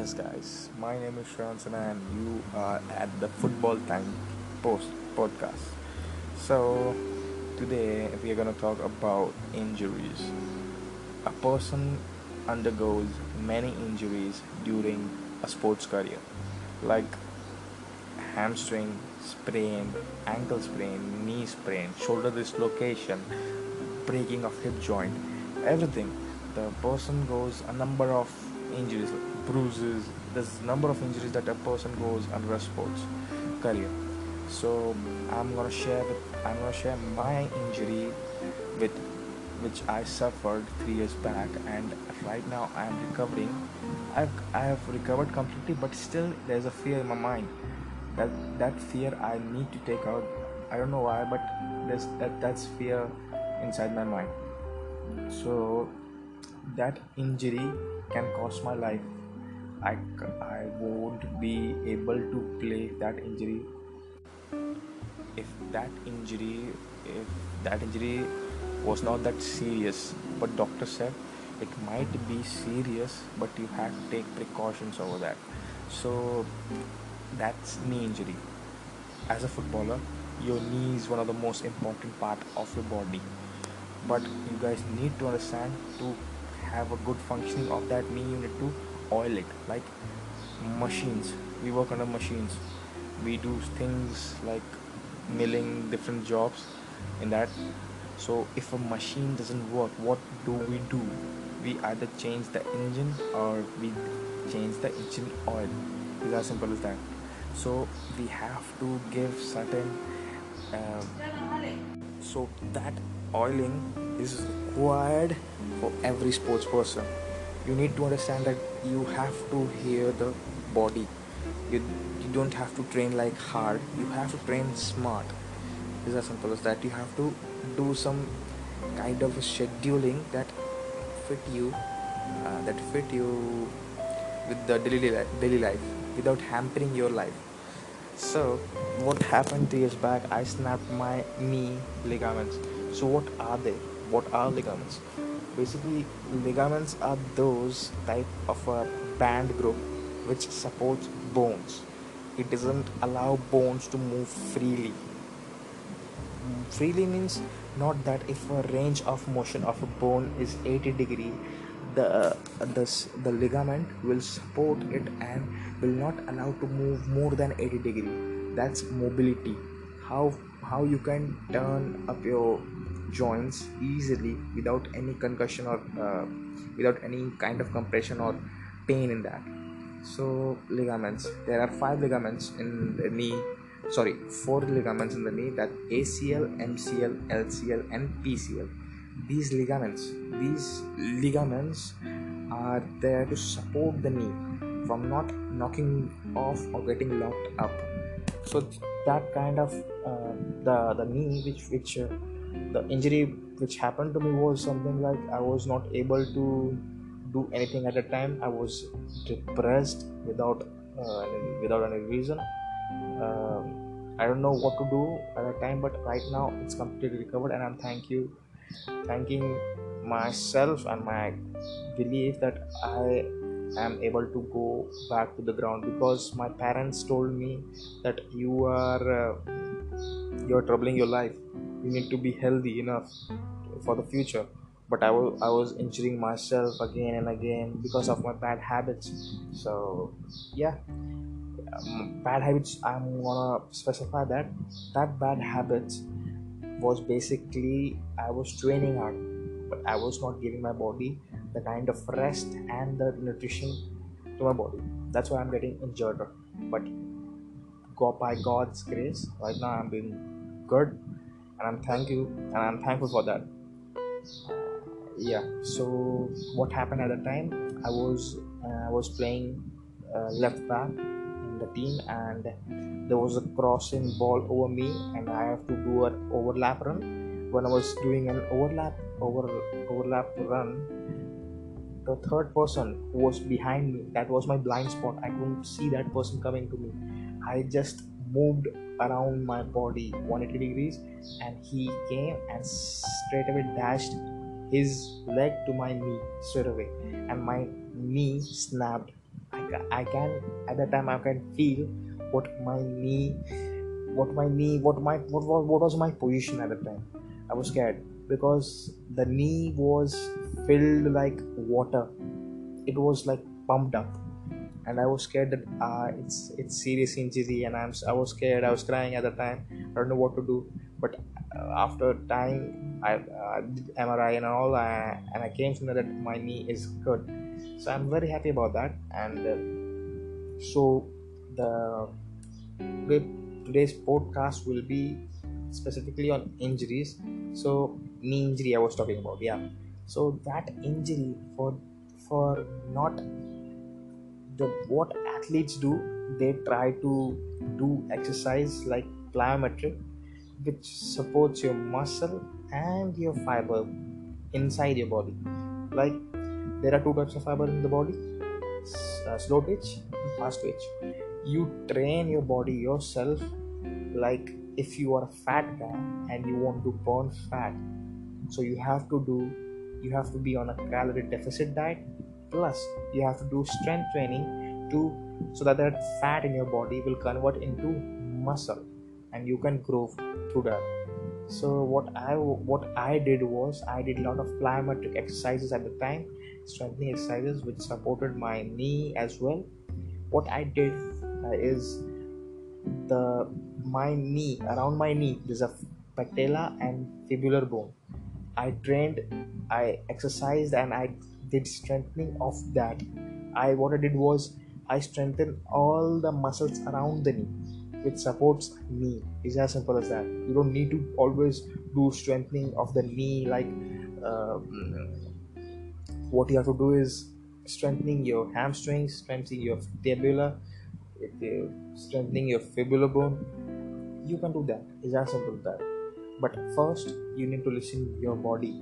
Yes, guys, my name is Shansan and you are at the Football Time Post podcast. So, today we are going to talk about injuries. A person undergoes many injuries during a sports career, like hamstring sprain, ankle sprain, knee sprain, shoulder dislocation, breaking of hip joint, everything. The person goes a number of injuries, bruises. There's number of injuries that a person goes under a sports career. So I'm gonna share with I'm gonna share my injury with which I suffered three years back, and right now I am recovering. I've I have recovered completely, but still there's a fear in my mind. That that fear I need to take out. I don't know why, but there's that that's fear inside my mind. So that injury can cost my life. I, I won't be able to play that injury. If that injury if that injury was not that serious but doctor said it might be serious but you have to take precautions over that. So that's knee injury. As a footballer your knee is one of the most important part of your body. But you guys need to understand to have a good functioning of that knee you need to oil it. Like machines. We work under machines. We do things like milling different jobs in that. So if a machine doesn't work what do we do? We either change the engine or we change the engine oil. It's as simple as that. So we have to give certain um, so that oiling is required for every sports person you need to understand that you have to hear the body. You, you don't have to train like hard. You have to train smart. It's as simple as that. You have to do some kind of scheduling that fit you uh, that fit you with the daily, daily life without hampering your life so what happened three years back? I snapped my knee ligaments. So what are they? What are ligaments? Basically ligaments are those type of a band group which supports bones. It doesn't allow bones to move freely. Freely means not that if a range of motion of a bone is 80 degree the uh, the, the ligament will support it and will not allow to move more than 80 degree. That's mobility. How how you can turn up your joints easily without any concussion or uh, without any kind of compression or pain in that. So ligaments. There are five ligaments in the knee. Sorry four ligaments in the knee. That acl mcl lcl and pcl these ligaments these ligaments are there to support the knee from not knocking off or getting locked up. So that kind of uh, the the knee which which uh, the injury which happened to me was something like i was not able to do anything at the time. I was depressed without uh, without any reason. Um, i don't know what to do at the time but right now it's completely recovered and i'm thank you thanking myself and my belief that i am able to go back to the ground because my parents told me that you are uh, you're troubling your life. You need to be healthy enough for the future. But I, w- I was injuring myself again and again because of my bad habits. So yeah. Um, bad habits i'm gonna specify that. That bad habits was basically i was training hard but i was not giving my body the kind of rest and the nutrition to my body. That's why i'm getting injured. But God, by god's grace right now i'm being good and i'm thank you and i'm thankful for that. Yeah so what happened at the time? I was uh, i was playing uh, left back in the team and there was a crossing ball over me and i have to do an overlap run. When i was doing an overlap over overlap run the third person was behind me that was my blind spot. I couldn't see that person coming to me. I just moved around my body 180 degrees and he came and straight away dashed his leg to my knee straight away and my knee snapped. I, I can at that time I can feel what my knee what my knee what my what was what was my position at the time? I was scared because the knee was filled like water. It was like pumped up. And i was scared that uh, it's it's serious injury and i'm i was scared i was crying at the time. I don't know what to do. But uh, after time i uh, did mri and all I, and i came to know that my knee is good. So i'm very happy about that. And uh, so the today's podcast will be specifically on injuries. So knee injury i was talking about yeah. So that injury for for not the what athletes do they try to do exercise like plyometric which supports your muscle and your fiber inside your body. Like there are two types of fiber in the body uh, slow twitch and fast twitch you train your body yourself like if you are a fat guy and you want to burn fat so you have to do you have to be on a calorie deficit diet plus you have to do strength training to so that that fat in your body will convert into muscle and you can grow through that. So what i what i did was i did a lot of plyometric exercises at the time strengthening exercises which supported my knee as well. What i did is the my knee around my knee there's a patella and fibular bone. I trained i exercised and i did strengthening of that. I what i did was i strengthened all the muscles around the knee which supports knee it's as simple as that. You don't need to always do strengthening of the knee like uh, what you have to do is strengthening your hamstrings strengthening your tibia strengthening your fibula bone you can do that. It's as simple as that. But first you need to listen your body.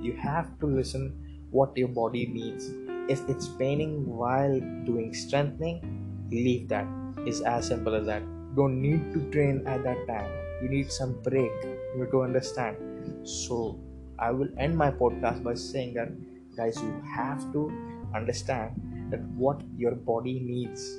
You have to listen what your body needs. If it's paining while doing strengthening leave that. It's as simple as that. You don't need to train at that time. You need some break. You need to understand. So i will end my podcast by saying that guys you have to understand that what your body needs